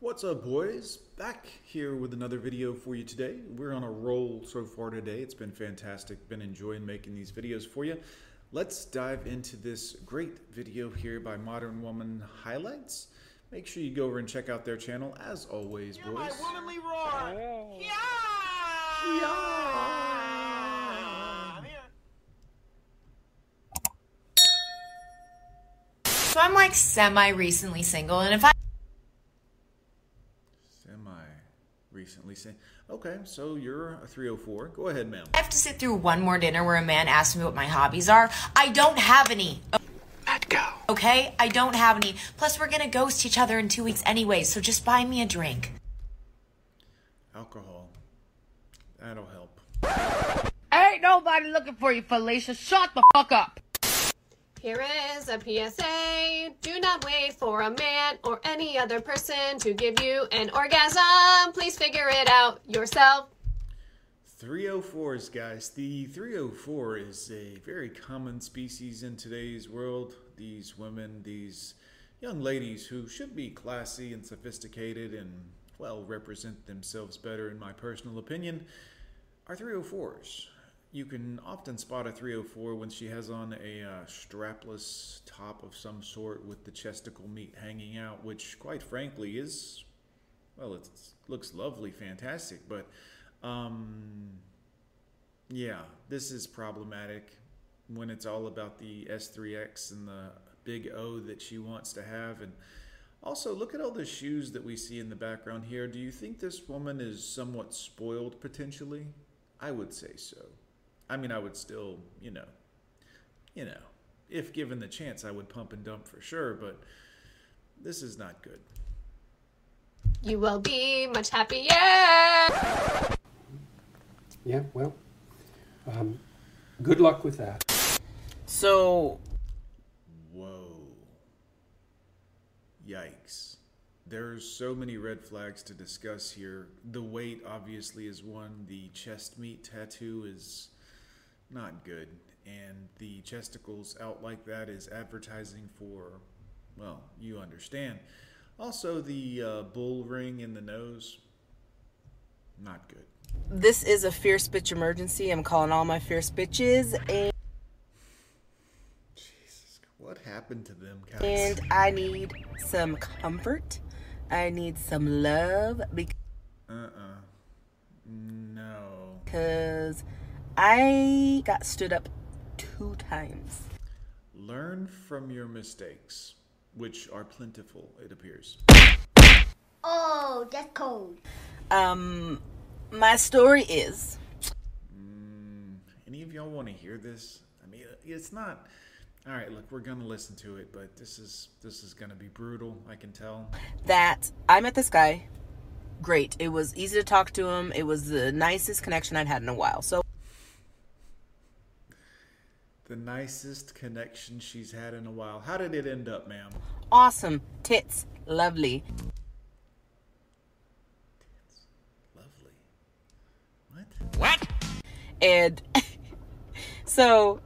What's up, boys? Back here with another video for you today. We're on a roll so far today. It's been fantastic. Been enjoying making these videos for you. Let's dive into this great video here by Modern Woman Highlights. Make sure you go over and check out their channel as always, Hear boys. my womanly roar. Yeah. So I'm like semi recently single, and if I Semi recently saying, okay, so you're a 304. Go ahead, ma'am. I have to sit through one more dinner where a man asks me what my hobbies are, I don't have any. Let go. Okay? I don't have any. Plus, we're gonna ghost each other in two weeks anyway, so just buy me a drink. Alcohol. That'll help. Ain't nobody looking for you, Felicia. Shut the fuck up. Here is a PSA. Do not wait for a man or any other person to give you an orgasm. Please figure it out yourself. 304s, guys. The 304 is a very common species in today's world. These women, these young ladies who should be classy and sophisticated and, well, represent themselves better, in my personal opinion, are 304s. You can often spot a 304 when she has on a uh, strapless top of some sort with the chesticle meat hanging out, which, quite frankly, is well, it looks lovely, fantastic, but um, yeah, this is problematic when it's all about the S3X and the big O that she wants to have. And also, look at all the shoes that we see in the background here. Do you think this woman is somewhat spoiled potentially? I would say so. I mean, I would still, you know, you know, if given the chance, I would pump and dump for sure, but this is not good. You will be much happier. Yeah, well, um, good luck with that. So, Whoa. Yikes. There's so many red flags to discuss here. The weight obviously is one. The chest meat tattoo is not good. And the chesticles out like that is advertising for, well, you understand. Also, the uh, bull ring in the nose, not good. this is a fierce bitch emergency. I'm calling all my fierce bitches, and, Jesus, what happened to them, guys? and I need some comfort. I need some love uh-uh. No. because I got stood up two times. Learn from your mistakes, which are plentiful, it appears. Oh, that's cold. Um, my story is Mm, Any of y'all want to hear this? I mean, it's not. All right, look, we're gonna listen to it, but this is this is gonna be brutal. I can tell. that I met this guy. Great. It was easy to talk to him. It was the nicest connection I'd had in a while. So The nicest connection she's had in a while. How did it end up, ma'am? awesome. Tits. Lovely. Tits. Lovely. What? What? And so,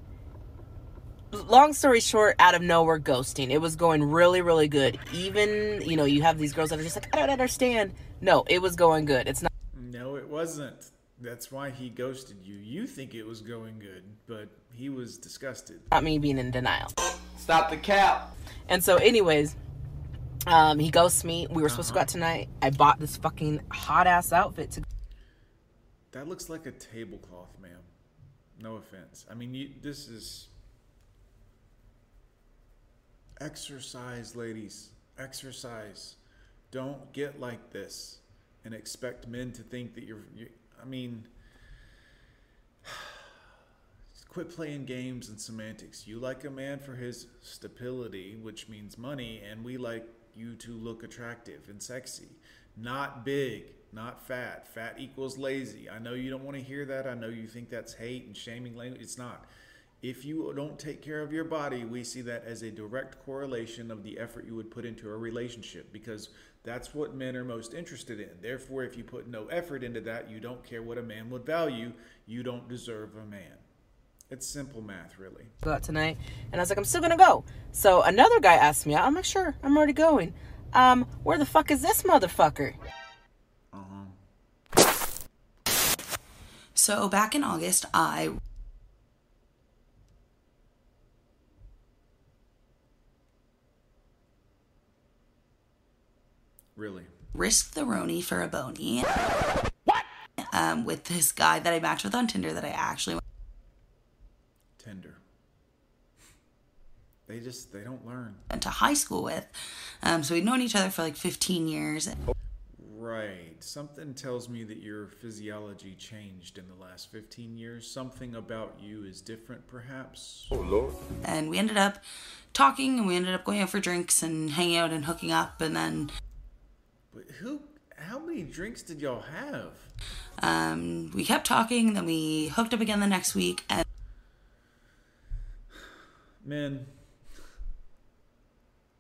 long story short, out of nowhere, ghosting. It was going really, really good. Even, you know, you have these girls that are just like, I don't understand. No, it was going good. It's not. No, it wasn't. That's why he ghosted you. You think it was going good, but he was disgusted. Not me being in denial. Stop the cap. And so, anyways, um, he ghosts me. We were supposed to go out tonight. I bought this fucking hot ass outfit to That looks like a tablecloth, ma'am. No offense. I mean, you, this is exercise, ladies. Exercise. Don't get like this and expect men to think that you're. You, I mean, quit playing games and semantics. You like a man for his stability, which means money, and we like you to look attractive and sexy. Not big, not fat. Fat equals lazy. I know you don't want to hear that. I know you think that's hate and shaming language. It's not. If you don't take care of your body, we see that as a direct correlation of the effort you would put into a relationship because that's what men are most interested in. Therefore, if you put no effort into that, you don't care what a man would value, you don't deserve a man. It's simple math, really. go out tonight. And I was like, I'm still gonna go. So another guy asked me out. I'm like, sure, I'm already going. Um, where the fuck is this motherfucker? Uh huh. So back in August, I Really? risked the Rona for a bony. What? Um, with this guy that I matched with on Tinder that I actually Tinder. They just they don't learn. went to high school with. Um, so we'd known each other for like 15 years. Right. Something tells me that your physiology changed in the last 15 years. Something about you is different, perhaps. Oh, Lord. And we ended up talking and we ended up going out for drinks and hanging out and hooking up. And then But who? How many drinks did y'all have? um, we kept talking. Then we hooked up again the next week. And Men,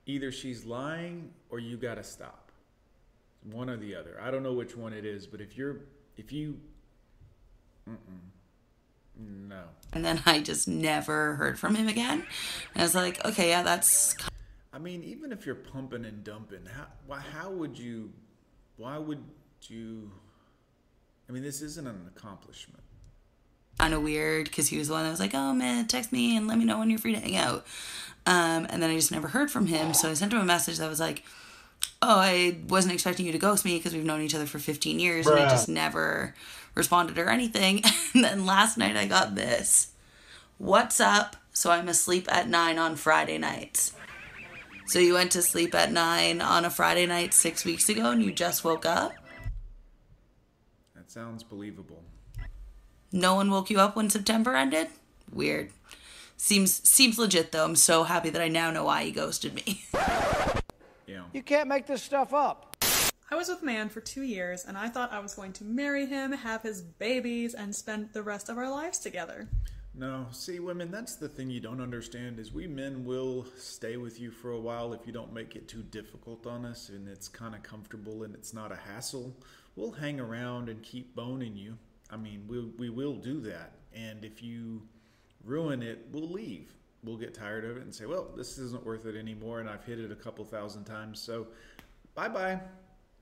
either she's lying or you gotta stop. One or the other. I don't know which one it is, but if you're, if you, mm-mm, no. and then I just never heard from him again. And I was like, okay, yeah, that's I mean, even if you're pumping and dumping, how why how would you why would you I mean, this isn't an accomplishment. kind of weird because he was the one that was like, "Oh man, text me and let me know when you're free to hang out." Um, and then I just never heard from him, so I sent him a message that was like, "Oh, I wasn't expecting you to ghost me because we've known each other for 15 years, and he just never responded or anything." And then last night I got this. What's up? So I'm asleep at nine on Friday nights. So you went to sleep at nine on a Friday night six weeks ago, and you just woke up. That sounds believable. No one woke you up when September ended? Weird. Seems seems legit though. I'm so happy that I now know why he ghosted me. Yeah. You can't make this stuff up. I was with a man for two years, and I thought I was going to marry him, have his babies, and spend the rest of our lives together. No, see, women, that's the thing you don't understand is we men will stay with you for a while if you don't make it too difficult on us and it's kind of comfortable and it's not a hassle. We'll hang around and keep boning you. I mean, we we will do that. And if you ruin it, we'll leave. We'll get tired of it and say, "Well, this isn't worth it anymore and I've hit it a couple thousand times, so bye-bye."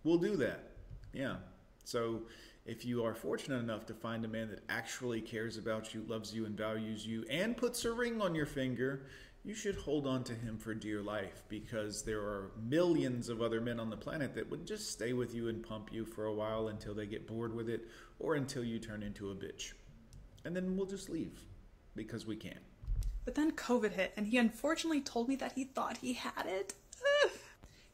We'll do that. Yeah. So if you are fortunate enough to find a man that actually cares about you, loves you, and values you, and puts a ring on your finger, you should hold on to him for dear life because there are millions of other men on the planet that would just stay with you and pump you for a while until they get bored with it or until you turn into a bitch. And then we'll just leave because we can. But then COVID hit, and he unfortunately told me that he thought he had it.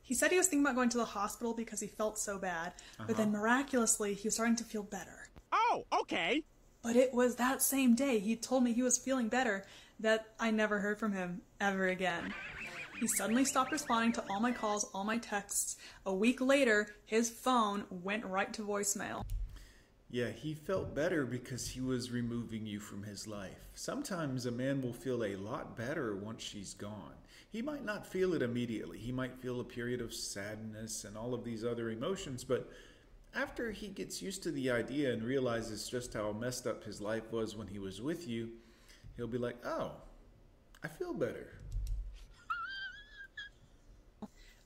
He said he was thinking about going to the hospital because he felt so bad, but then uh-huh. miraculously he was starting to feel better. Oh, okay. But it was that same day he told me he was feeling better that I never heard from him ever again. He suddenly stopped responding to all my calls, all my texts. A week later, his phone went right to voicemail. Yeah, he felt better because he was removing you from his life. Sometimes a man will feel a lot better once she's gone. He might not feel it immediately. He might feel a period of sadness and all of these other emotions, but after he gets used to the idea and realizes just how messed up his life was when he was with you, he'll be like, oh, I feel better.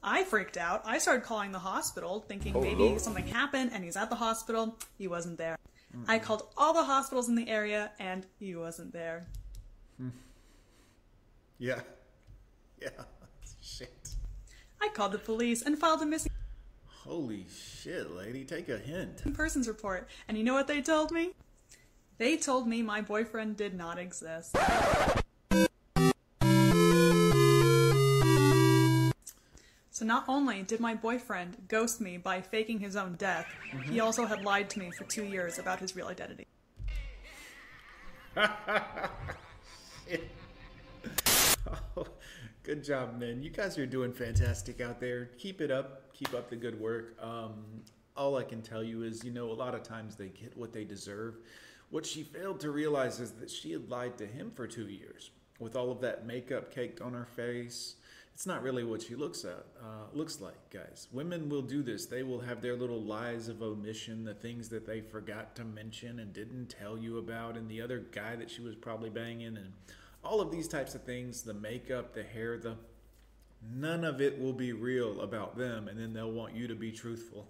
I freaked out. I started calling the hospital, thinking oh, maybe something happened and he's at the hospital. He wasn't there. I mm. called all the hospitals in the area and he wasn't there. Yeah. Yeah. Shit. I called the police and filed a missing Holy shit, lady. Take a hint. persons report. And you know what they told me? They told me my boyfriend did not exist. Not only did my boyfriend ghost me by faking his own death, he also had lied to me for two years about his real identity. Oh, good job, man. You guys are doing fantastic out there. Keep it up. Keep up the good work. Um, all I can tell you is, you know, a lot of times they get what they deserve. What she failed to realize is that she had lied to him for two years with all of that makeup caked on her face. It's not really what she looks at uh, looks like, guys. Women will do this. They will have their little lies of omission, the things that they forgot to mention and didn't tell you about, and the other guy that she was probably banging, and all of these types of things. The makeup, the hair, the none of it will be real about them, and then they'll want you to be truthful.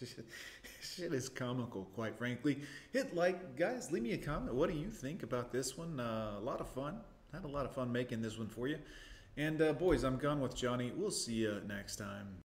Shit is comical, quite frankly. Hit like, guys. Leave me a comment. What do you think about this one? Uh, a lot of fun. Had a lot of fun making this one for you. And uh, boys, I'm gone with Johnny. We'll see you next time.